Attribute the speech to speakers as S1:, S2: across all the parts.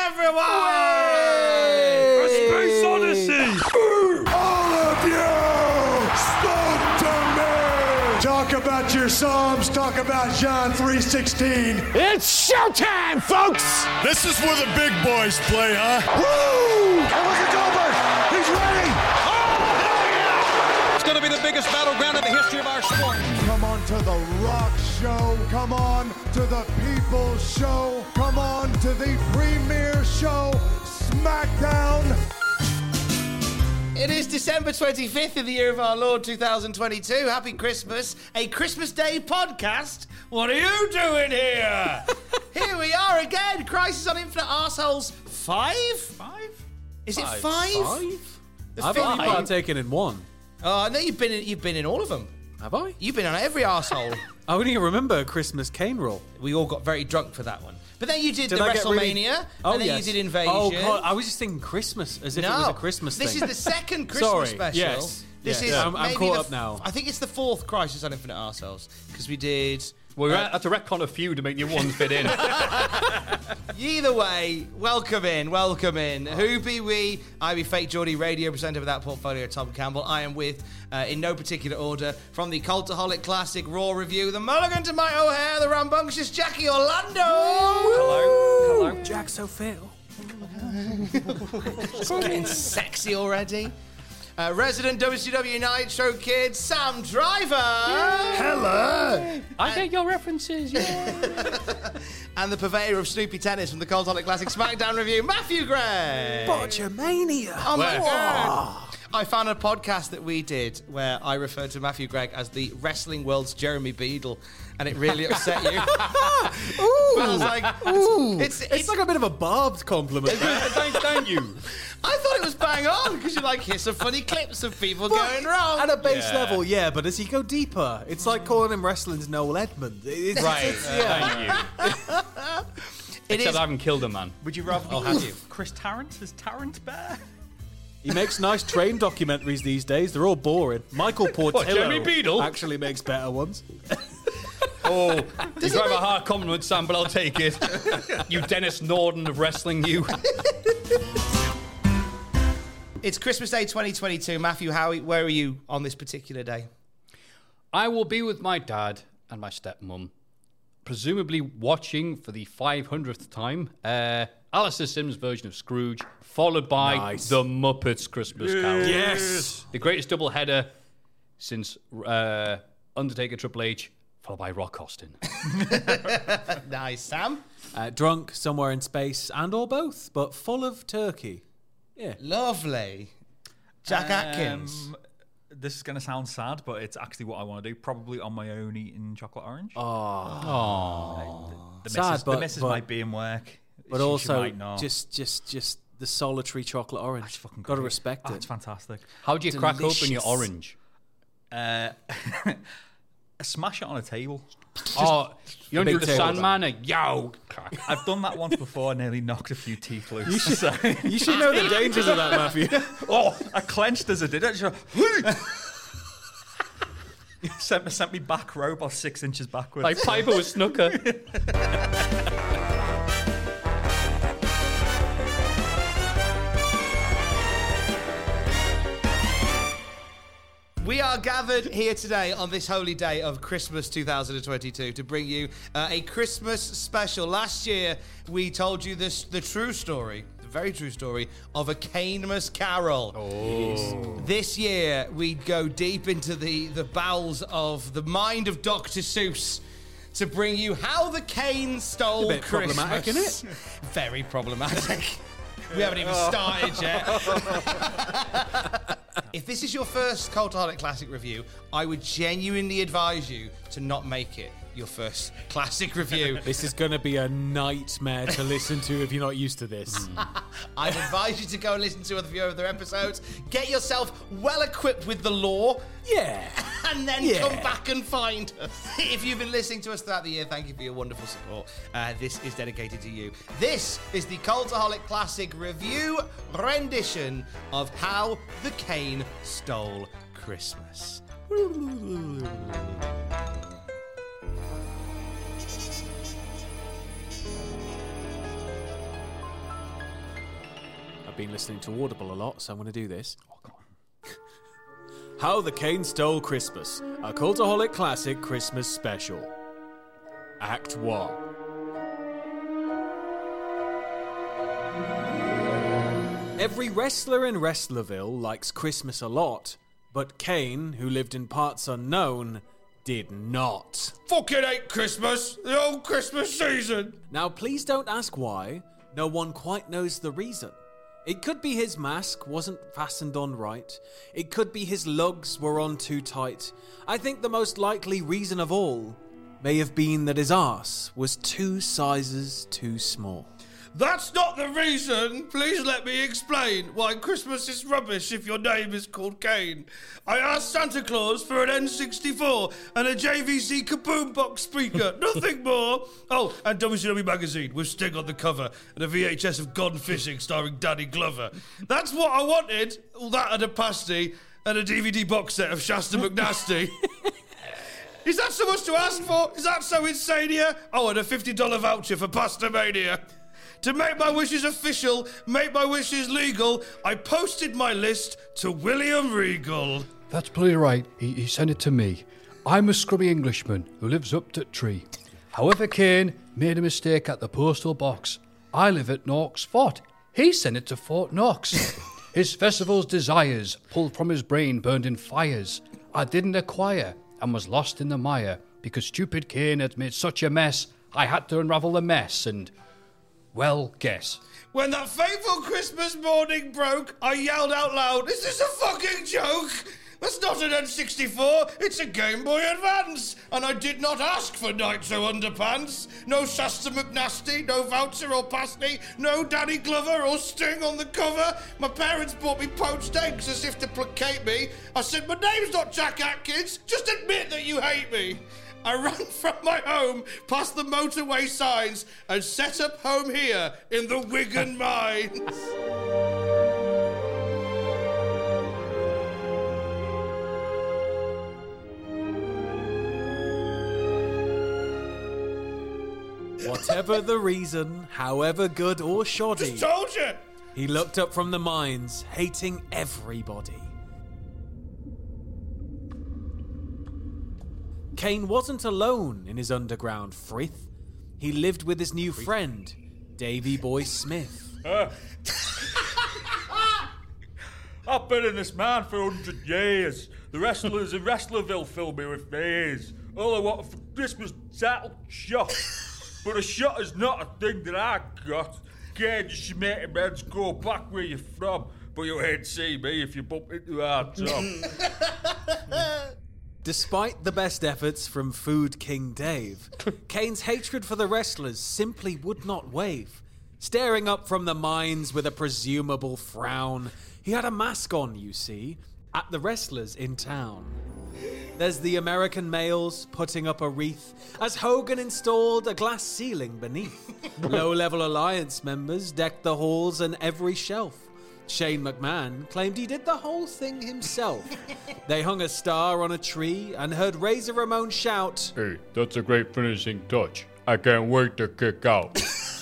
S1: Christmas, everyone!
S2: A Space Odyssey.
S3: All of you, stop to me. Talk about your Psalms. Talk about John 3:16.
S4: It's showtime, folks!
S3: This is where the big boys play, huh?
S4: Woo! And look at Goldberg! He's ready!
S5: Oh, it's going to be the biggest battleground in the history of our sport.
S3: Come on to the Rock Show. Come on to the People's Show. Come on to the premier show, SmackDown.
S1: It is December 25th in the year of our Lord 2022. Happy Christmas. A Christmas Day podcast. What are you doing here? here we are again. Crisis on Infinite Arseholes 5?
S2: Five?
S1: Is it 5? The
S6: I've
S1: fifth-
S6: only partaken in one.
S1: Oh, no, you've been in, you've been in all of them.
S6: Have I?
S1: You've been on every asshole.
S6: I only remember Christmas cane roll.
S1: we all got very drunk for that one. But then you did,
S6: Did
S1: the
S6: I get
S1: WrestleMania,
S6: really-
S1: and oh, then
S6: yes.
S1: you did oh, Invasion.
S6: Oh god, I was just thinking Christmas as if it was a Christmas thing.
S1: this
S6: thing.
S1: is the second Christmas
S6: Sorry,
S1: special.
S6: yes,
S1: This
S6: yes.
S1: is
S6: I'm- I'm
S1: maybe
S6: caught
S1: the
S6: up now.
S1: I think it's the fourth Crisis on Infinite Ourselves because we did.
S5: We're
S1: Uh,
S5: at have to retcon a few to make new ones fit in.
S1: Either way, welcome in, welcome in. Who be we? I be Fake Geordie radio presenter without portfolio, Tom Campbell. I am with, uh, in no particular order, from the Cultaholic Classic Raw Review, the Mulligan to my O'Hare, the rambunctious Jackie Orlando.
S5: Hello. Hello.
S6: Jack so fail.
S1: It's getting sexy already. Uh, resident WCW Nitro Kid, Sam Driver.
S3: Hello.
S5: I get your references. Yeah.
S1: And the purveyor of Snoopy Tennis from the Cold Cultaholic Classic SmackDown Review, Matthew Gray.
S6: Botchamania.
S1: Oh my god! I found a podcast that we did where I referred to Matthew Gregg as the wrestling world's Jeremy Beadle, and it really upset you. I was like, it's, it's,
S6: It's like a bit of a barbed compliment.
S5: thank, thank you.
S1: I thought it was bang on because you're like, here's some funny clips of people going wrong.
S6: At a base
S5: Yeah.
S6: level, yeah, but as you go deeper, it's like calling him wrestling's Noel Edmond. It's,
S5: Right.
S6: it's- yeah.
S5: Thank you.
S1: It
S5: Except
S1: is-
S5: I haven't killed a man.
S2: Would you rather
S1: Oh,
S2: be
S1: have you?
S2: Chris Tarrant as Tarrant Bear?
S6: He makes nice train documentaries these days. They're all boring. Michael Portillo
S5: Jeremy Beadle?
S6: actually makes better ones.
S5: Oh, you drive a hard compliment, Sam, but I'll take it. you Denis Norden of wrestling, you.
S1: It's Christmas Day 2022. Matthew, how, where are you on this particular day?
S5: I will be with my dad and my stepmom, presumably watching for the 500th time uh, Alastair Sims' version of Scrooge, followed by
S6: Nice.
S5: The Muppets Christmas Carol.
S6: Yes.
S5: The greatest double header since uh, Undertaker Triple H, followed by Rock Austin.
S1: Nice, Sam.
S6: Uh, drunk somewhere in space and or both, but full of turkey. Yeah.
S1: Lovely. Jack Atkins.
S2: Um, this is going to sound sad, but it's actually what I want to do. Probably on my own eating chocolate orange.
S5: Oh.
S2: the
S6: sad,
S2: missus,
S6: but-
S2: the missus
S6: but-
S2: might be in work.
S6: But
S2: She- she
S6: also
S2: might not.
S6: just just just the solitary chocolate orange.
S2: It's fucking
S6: Got to respect
S2: Oh,
S6: it.
S2: It's fantastic.
S5: How do you crack open your orange?
S2: Uh, smash it on a table.
S5: oh, you don't do the. Sandman? A yo. crack.
S2: I've done that once before. I nearly knocked a few teeth loose. So-
S6: You should know the dangers of that, Matthew.
S2: oh, I clenched as I did it. Sent, sent me back row about six inches backwards.
S5: Like Piper with snooker.
S1: We are gathered here today on this holy day of Christmas 2022 to bring you uh, a Christmas special. Last year, we told you this the true story, the very true story of a Canemus Carol. Oh. This year, we go deep into the, the bowels of the mind of Dr. Seuss to bring you how the cane stole
S6: bit
S1: Christmas.
S6: problematic, isn't
S1: Very problematic. we haven't even started yet. if this is your first Cultaholic Classic review, I would genuinely advise you to not make it your first classic review.
S6: This is going to be a nightmare to listen to if you're not used to this.
S1: I'd advise you to go and listen to a few other episodes. Get yourself well equipped with the law.
S6: Yeah.
S1: And then
S6: Yeah.
S1: come back and find us. if you've been listening to us throughout the year, thank you for your wonderful support. Uh, this is dedicated to you. This is the Cultaholic Classic review rendition of How the Cane Stole Christmas.
S6: Been listening to Audible a lot, so I'm going to do this. Oh, How the Cane Stole Christmas, a Cultaholic Classic Christmas special. Act 1. Every wrestler in Wrestlerville likes Christmas a lot, but Kane, who lived in parts unknown, did not.
S1: Fucking hate Christmas, the whole Christmas season.
S6: Now, please don't ask why. No one quite knows the reason. It could be his mask wasn't fastened on right. It could be his lugs were on too tight. I think the most likely reason of all may have been that his arse was two sizes too small.
S1: That's not the reason. Please let me explain why Christmas is rubbish if your name is called Kane. I asked Santa Claus for an N64 and a JVC Kaboom box speaker. Nothing more. Oh, and WCW magazine with Sting on the cover and a VHS of Gone Fishing starring Danny Glover. That's what I wanted. All that and a pasty and a DVD box set of Shasta McNasty. Is that so much to ask for? Is that so insane here? Oh, and a $50 voucher for Pasta Mania. To make my wishes official, make my wishes legal, I posted my list to William Regal.
S5: That's bloody right. He, he sent it to me. I'm a scrubby Englishman who lives up that tree. However, Kane made a mistake at the postal box. I live at Knox Fort. He sent it to Fort Knox. his festival's desires, pulled from his brain, burned in fires. I didn't acquire and was lost in the mire because stupid Kane had made such a mess. I had to unravel the mess and, well, guess.
S1: When that fateful Christmas morning broke, I yelled out loud, Is this a fucking joke? That's not an N64, it's a Game Boy Advance! And I did not ask for Nitro Underpants. No Shasta McNasty, no voucher or pasty, no Danny Glover or Sting on the cover. My parents bought me poached eggs as if to placate me. I said, My name's not Jack Atkins, just admit that you hate me. I ran from my home past the motorway signs and set up home here in the Wigan Mines.
S6: Whatever the reason, however good or shoddy,
S1: Just told you.
S6: he looked up from the mines, hating everybody. Kane wasn't alone in his underground frith. He lived with his new friend, Davey Boy Smith.
S2: I've been in this man for a hundred years. The wrestlers in Wrestlerville fill me with fears. All I want for Christmas is that shot. But a shot is not a thing that I got. Kid, you should make amends, go back where you're from. But you ain't see me if you bump into our top.
S6: Despite the best efforts from Food King Dave, Kane's hatred for the wrestlers simply would not wave. Staring up from the mines with a presumable frown, he had a mask on, you see, at the wrestlers in town. There's the American males putting up a wreath as Hogan installed a glass ceiling beneath. Low level alliance members decked the halls and every shelf. Shane McMahon claimed he did the whole thing himself. they hung a star on a tree and heard Razor Ramon shout,
S5: Hey, that's a great finishing touch. I can't wait to kick out.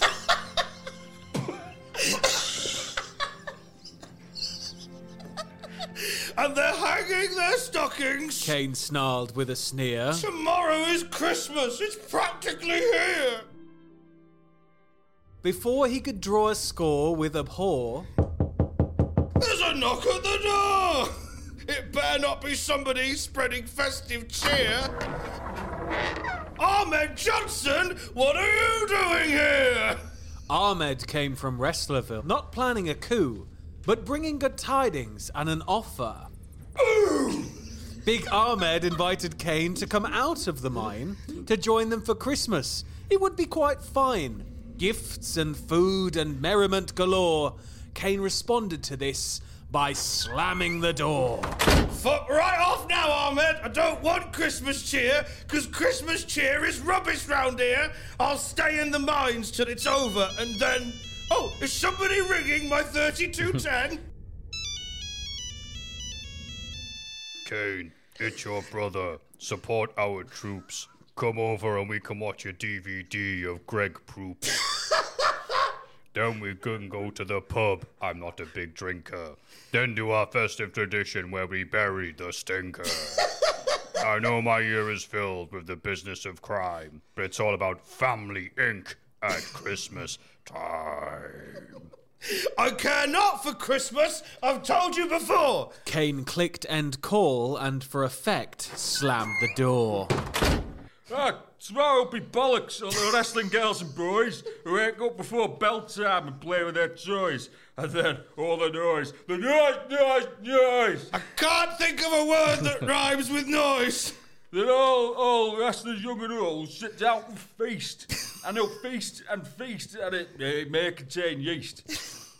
S7: And they're hanging their stockings.
S6: Kane snarled with a sneer.
S7: Tomorrow is Christmas. It's practically here.
S6: Before he could draw a score with Abhor,
S7: There's a knock at the door. It better not be somebody spreading festive cheer. Ahmed Johnson, what are you doing here?
S6: Ahmed came from Wrestlerville, not planning a coup, but bringing good tidings and an offer. Big Ahmed invited Kane to come out of the mine to join them for Christmas. It would be quite fine. Gifts and food and merriment galore. Kane responded to this by slamming the door.
S7: Fuck right off now, Ahmed. I don't want Christmas cheer, because Christmas cheer is rubbish round here. I'll stay in the mines till it's over, and then. Oh, is somebody ringing my 3210?
S5: Kane, it's your brother. Support our troops. Come over and we can watch a DVD of Greg Proops. then we can go to the pub. I'm not a big drinker. Then do our festive tradition where we bury the stinker. I know my year is filled with the business of crime, but it's all about Family Inc. at Christmas time.
S7: I care not for Christmas. I've told you before.
S6: Kane clicked end call and, for effect, slammed the door.
S2: Ah, tomorrow will be bollocks on the wrestling girls and boys who wake up before bell time and play with their toys. And then all the noise, the noise, noise, noise.
S7: I can't think of a word that rhymes with noise.
S2: Then all, all wrestlers, young and old, sit down and feast. And they'll feast and feast, and it, it may contain yeast.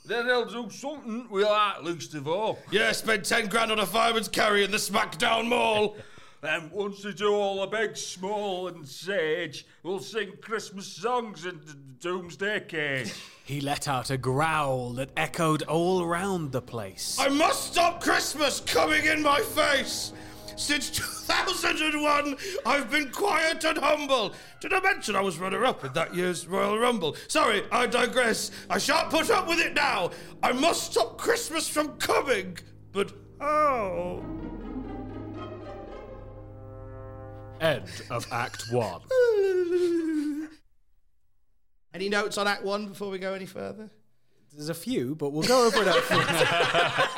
S2: Then they'll do something we like least of all.
S7: Yeah, spend 10 grand on a fireman's carry in the SmackDown Mall.
S2: Then once they do all the big, small, and sage, we'll sing Christmas songs in the Doomsday Cage.
S6: He let out a growl that echoed all round the place.
S7: I must stop Christmas coming in my face. Since 2001, I've been quiet and humble. Did I mention I was runner up in that year's Royal Rumble? Sorry, I digress. I shan't put up with it now. I must stop Christmas from coming. But how?
S6: End of Act 1.
S7: Any notes on Act One before we go any further?
S6: There's a few, but we'll go over it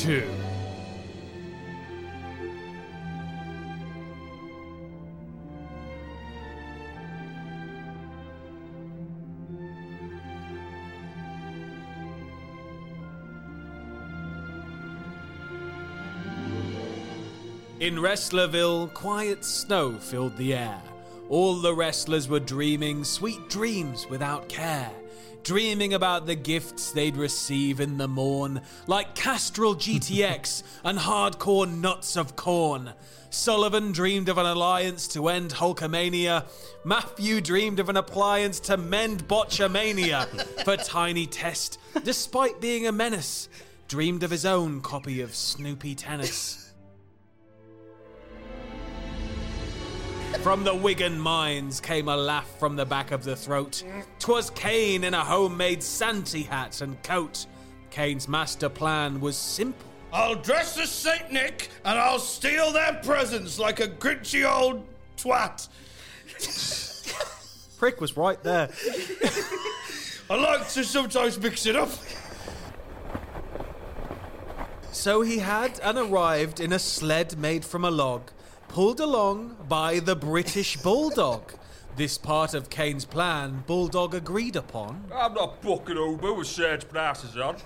S6: two. In Wrestlerville, quiet snow filled the air. All the wrestlers were dreaming sweet dreams without care. Dreaming about the gifts they'd receive in the morn, like Castrol GTX and hardcore nuts of corn. Sullivan dreamed of an alliance to end Hulkamania. Matthew dreamed of an appliance to mend botchamania. For Tiny Test, despite being a menace, dreamed of his own copy of Snoopy Tennis. From the Wigan mines came a laugh from the back of the throat. 'Twas Kane in a homemade Santy hat and coat. Kane's master plan was simple.
S7: I'll dress as Saint Nick and I'll steal their presents like a grinchy old twat.
S6: Prick was right there.
S7: I like to sometimes mix it up.
S6: So he had and arrived in a sled made from a log, pulled along by the British Bulldog. This part of Kane's plan, Bulldog agreed upon.
S2: I'm not booking Uber with surge prices on.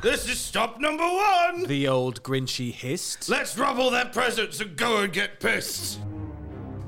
S7: This is stop number one.
S6: The old Grinchy hissed.
S7: Let's rub all their presents and go and get pissed.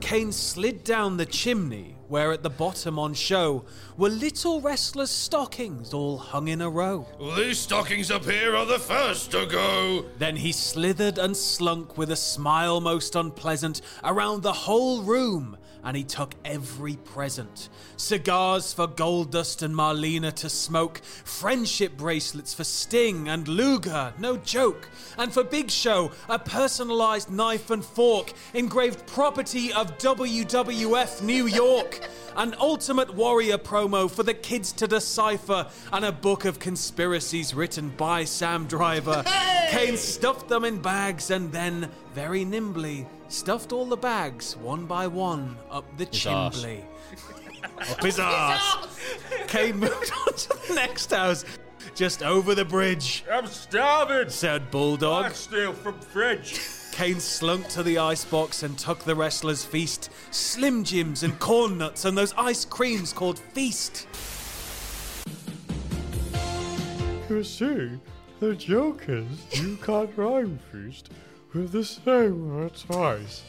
S6: Kane slid down the chimney, where at the bottom on show were little wrestlers' stockings all hung in a row.
S7: These stockings up here are the first to go.
S6: Then he slithered and slunk with a smile most unpleasant around the whole room, and he took every present. Cigars for Goldust and Marlena to smoke, friendship bracelets for Sting and Luger, no joke, and for Big Show, a personalized knife and fork engraved property of WWF New York. An Ultimate Warrior promo for the kids to decipher, and a book of conspiracies written by Sam Driver. Kane stuffed them in bags and then, very nimbly, stuffed all the bags one by one up the
S5: arse.
S6: chimbley. up his arse. Kane moved on to the next house, just over the bridge,
S2: I'm starving.
S6: said Bulldog.
S2: I
S6: Bulldog.
S2: steal from fridge.
S6: Kane slunk to the icebox and took the wrestler's feast. Slim Jims and corn nuts and those ice creams called Feast.
S8: You see, the joke is you can't rhyme feast with the same word twice.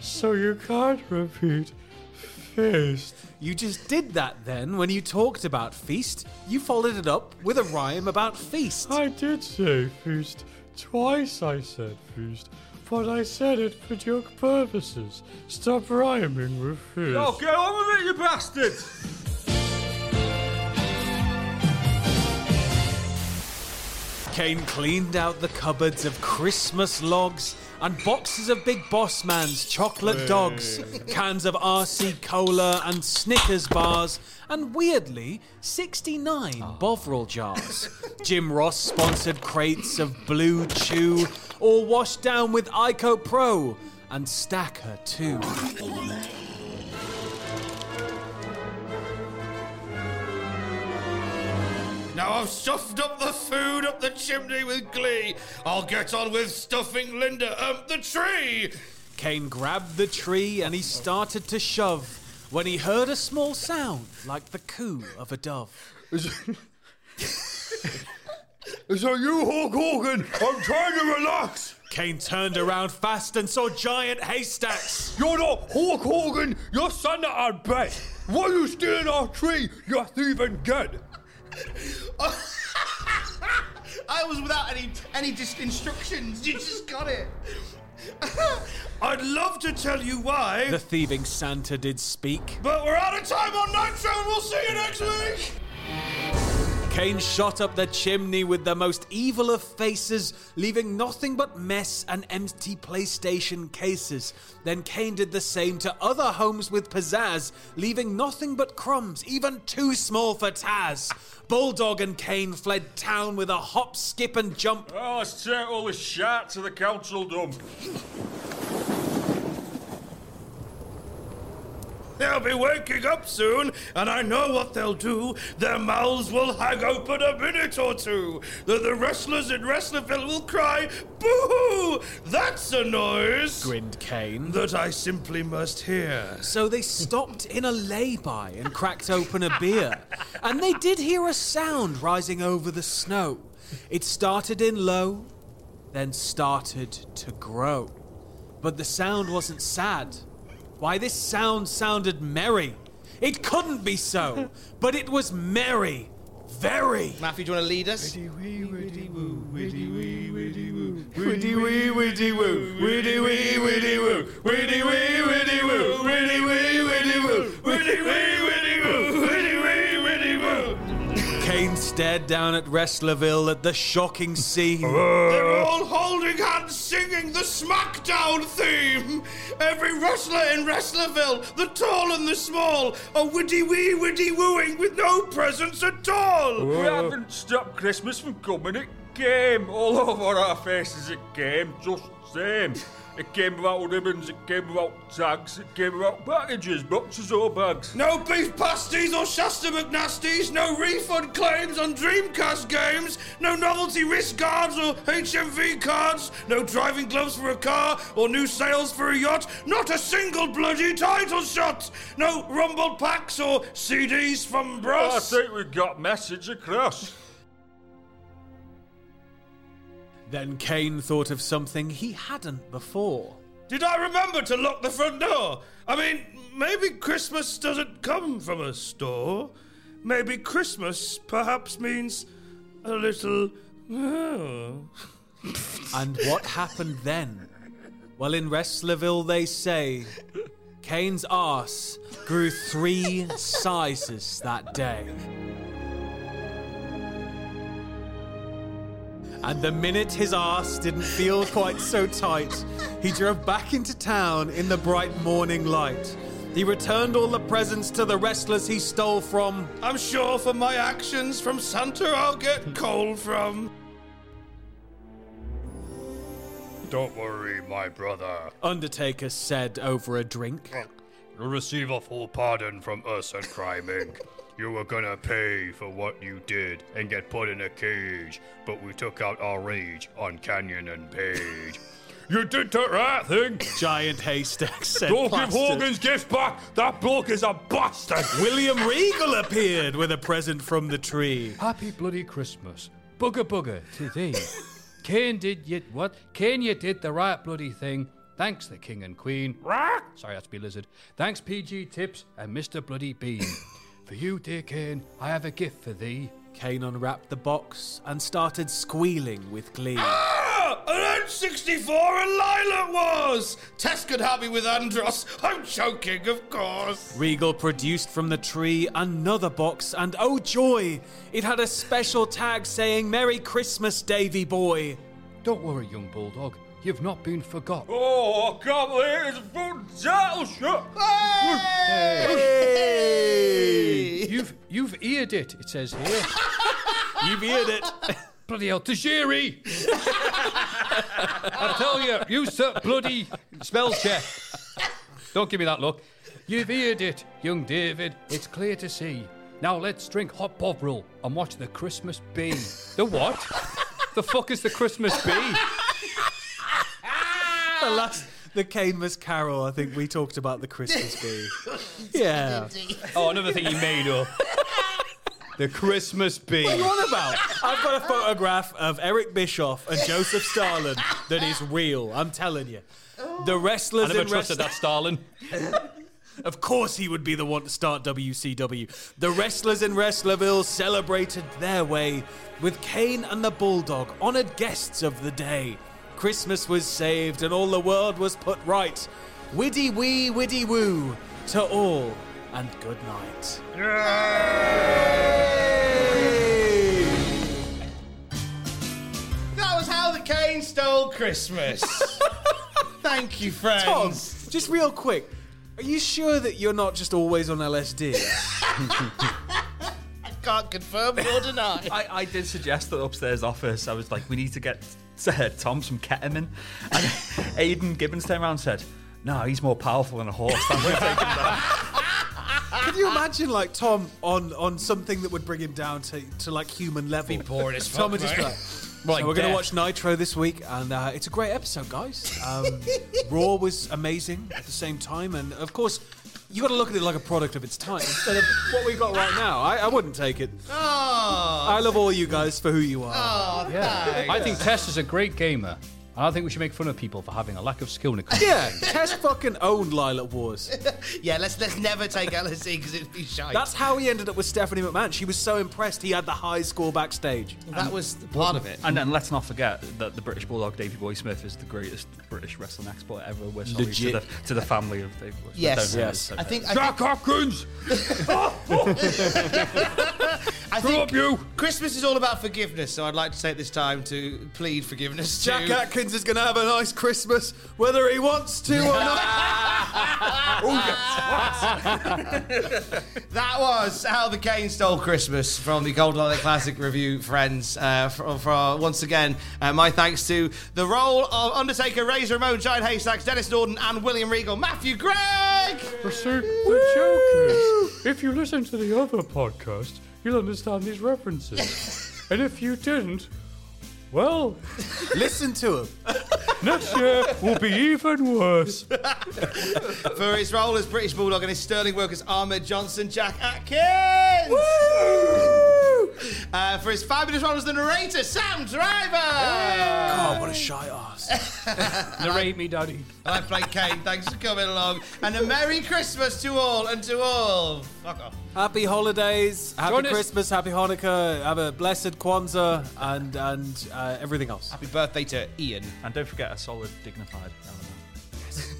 S8: So you can't repeat feast.
S6: You just did that then when you talked about feast. You followed it up with a rhyme about feast.
S8: I did say feast. Twice I said feast. But I said it for joke purposes. Stop rhyming with feast.
S2: Oh, get on with it, you bastard!
S6: Kane cleaned out the cupboards of Christmas logs and boxes of Big Boss Man's chocolate dogs, cans of RC Cola and Snickers bars, and weirdly, 69 ah. Bovril jars. Jim Ross sponsored crates of Blue Chew, all washed down with Ico Pro and Stacker too.
S7: Oh, Now I've stuffed up the food up the chimney with glee. I'll get on with stuffing Linda up the tree.
S6: Kane grabbed the tree and he started to shove when he heard a small sound like the coo of a dove.
S8: Is that you, Hulk Hogan? I'm trying to relax.
S6: Kane turned around fast and saw giant haystacks.
S8: You're not Hulk Hogan. You're Santa I bet. Why you stealing our tree, you thieving ged?
S1: I was without any any just instructions. You just got it.
S7: I'd love to tell you why,
S6: The thieving Santa did speak.
S7: but we're out of time on Nitro. We'll see you next week.
S6: Kane shot up the chimney with the most evil of faces, leaving nothing but mess and empty PlayStation cases. Then Kane did the same to other homes with pizzazz, leaving nothing but crumbs, even too small for Taz. Bulldog and Kane fled town with a hop, skip, and jump.
S2: Oh, let's all this shit to the council dump.
S7: They'll be waking up soon, and I know what they'll do. Their mouths will hang open a minute or two. The, the wrestlers in Wrestlerville will cry, Boo! That's a noise
S6: Grinned Kane.
S7: that I simply must hear.
S6: So they stopped in a lay-by and cracked open a beer. And they did hear a sound rising over the snow. It started in low, then started to grow. But the sound wasn't sad. Why, this sound sounded merry. It couldn't be so, but it was merry. Very.
S1: Matthew, do you want to lead us?
S8: Widdy wee, widdy woo, widdy wee, widdy woo.
S7: Widdy wee, widdy woo, widdy wee, widdy woo, widdy wee, widdy woo, widdy wee, widdy woo, widdy wee, widdy woo, widdy wee, widdy woo.
S6: Kane stared down at Wrestlerville at the shocking scene.
S7: They're all holding hands singing the SmackDown theme. Every wrestler in Wrestlerville, the tall and the small, are widdy wee widdy wooing with no presents at all.
S2: We haven't stopped Christmas from coming. It came all over our faces. It came just same. It came without ribbons. It came without tags. It came without packages, boxes or bags.
S7: No beef pasties or Shasta McNasties, no refund claims on Dreamcast games, no novelty wrist guards or HMV cards, no driving gloves for a car or new sails for a yacht, not a single bloody title shot, no rumble packs or CDs from
S2: I think we got message across.
S6: Then Kane thought of something he hadn't before.
S7: Did I remember to lock the front door? I mean, maybe Christmas doesn't come from a store. Maybe Christmas perhaps means a little. Oh.
S6: And what happened then? Well, in Wrestlerville, they say Kane's arse grew three sizes that day. And the minute his arse didn't feel quite so tight, he drove back into town in the bright morning light. He returned all the presents to the wrestlers he stole from.
S7: I'm sure for my actions from Santa I'll get coal from.
S8: Don't worry, my brother.
S6: Undertaker said over a drink. Mm.
S8: You'll receive a full pardon from us at Crime Inc. You were gonna pay for what you did and get put in a cage, but we took out our rage on Kanyon and Page. You did the right thing!
S6: Giant haystack said.
S8: Don't give
S6: plastered.
S8: Hogan's gift back! That bloke is a bastard!
S6: William Regal appeared with a present from the tree.
S5: Happy bloody Christmas. Bugger bugger to thee. Kane did you what? Kane you did the right bloody thing. Thanks the King and Queen. Sorry, that's be lizard. Thanks PG Tips and Mr. Bloody Bean. for you, dear Kane, I have a gift for thee.
S6: Kane unwrapped the box and started squealing with glee.
S7: Ah! An N64 and Lylat Wars! Tess could help me with Andross. I'm joking, of course.
S6: Regal produced from the tree another box, and oh joy! It had a special tag saying Merry Christmas, Davy boy.
S5: Don't worry, young bulldog. You've not been forgot.
S2: Oh, I can't believe it's a full title shot.
S5: You've you've eared it. It says here.
S6: You've eared it.
S5: bloody hell, Tajiri! I tell you, you the bloody spell check. Don't give me that look. You've eared it, young David. It's clear to see. Now let's drink hot bovril and watch the Christmas bee. The what? the fuck is the Christmas bee?
S6: the last, the Canemas Carol. I think we talked about the Christmas bee. Yeah.
S5: Oh, another thing he made up. The Christmas bee.
S6: What are you on about? I've got a photograph of Eric Bischoff and Joseph Stalin that is real. I'm telling you. The oh.
S5: I
S6: wrestlers
S5: never
S6: in
S5: trusted that Stalin.
S6: Of course, he would be the one to start WCW. The wrestlers in Wrestlerville celebrated their way with Kane and the Bulldog, honored guests of the day. Christmas was saved and all the world was put right. Widdy wee, widdy woo to all, and good night.
S1: That was how the Kane stole Christmas. Thank you, friends.
S6: Tom, just real quick, are you sure that you're not just always on LSD?
S1: I can't confirm nor deny.
S9: I, I did suggest that upstairs office. I was like, we need to get uh, Tom some ketamine. And Aidan Gibbons turned around and said, no, he's more powerful than a horse. Thanks for taking that.
S6: Can you imagine, like Tom on on something that would bring him down to, to like human level?
S1: Be bored as
S6: Tom
S1: fuck,
S6: would just be like,
S5: Like
S6: so we're going to watch Nitro this week, and uh, it's a great episode, guys. Um, Raw was amazing at the same time, and of course, you got to look at it like a product of its time instead of what we've got right now. I, I wouldn't take it.
S1: Oh,
S6: I love all you guys for who you are.
S1: Oh, thanks.
S5: I think Tess is a great gamer. And I think we should make fun of people for having a lack of skill in a competition.
S6: Yeah, Tess fucking owned Lylat Wars.
S1: yeah, let's let's never take LSE because it'd be shy.
S6: That's how he ended up with Stephanie McMahon. She was so impressed he had the high score backstage.
S1: that was part of it.
S9: And then let's not forget that the British Bulldog Davey Boy Smith is the greatest British wrestling export ever. We're sorry to
S6: Legit.
S9: the, to the family of Davey Boy Smith.
S1: Yes,
S6: yes.
S1: I think I
S8: Jack
S1: think,
S8: Hopkins!
S1: I
S8: Screw
S1: think
S8: up, you!
S1: Christmas is all about forgiveness, so I'd like to take this time to plead forgiveness To...
S6: Jack Atkins is going to have a nice Christmas, whether he wants to or not.
S1: That was How the Kane Stole Christmas from the Cultaholic Classic Review, friends. Uh, for, for once again, uh, my thanks to the role of Undertaker, Razor Ramon, Giant Haystacks, Denis Norden, and William Regal, Matthew Gregg.
S8: You see, the joke is, if you listen to the other podcast, you'll understand these references. and if you didn't, well,
S6: Listen to him.
S8: next year will be even worse.
S1: For his role as British Bulldog and his sterling work as Ahmed Johnson, Jack Atkins. Uh, for his fabulous role as the narrator, Sam Driver.
S6: Oh, what a shy ass.
S5: Narrate me, Daddy.
S1: And I played Kane. Thanks for coming along. And a Merry Christmas to all and to all. Fuck off.
S6: Happy holidays, happy
S5: Join us-
S6: Christmas, happy Hanukkah, have a blessed Kwanzaa, and and uh, everything else.
S1: Happy birthday to Ian.
S9: And don't forget a solid, dignified element.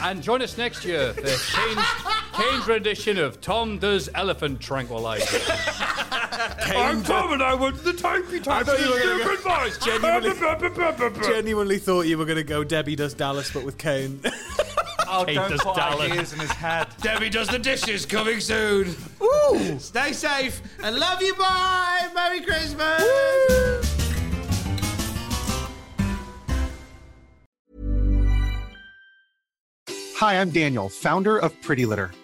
S5: And join us next year for Kane's, Kane's ah. rendition of Tom Does Elephant Tranquilizer.
S8: I'm Tom and I went to the tanky tank.
S6: thought you were gonna
S8: Stupid voice.
S6: Genuinely- Genuinely thought you were going to go Debbie Does Dallas, but with Kane.
S9: Oh,
S5: Kate
S9: don't
S5: does
S9: put
S5: Dallas.
S9: ideas in his head.
S1: Debbie does the dishes coming soon. Woo! Stay safe and love you. Bye. Merry Christmas.
S10: Hi, I'm Daniel, founder of Pretty Litter.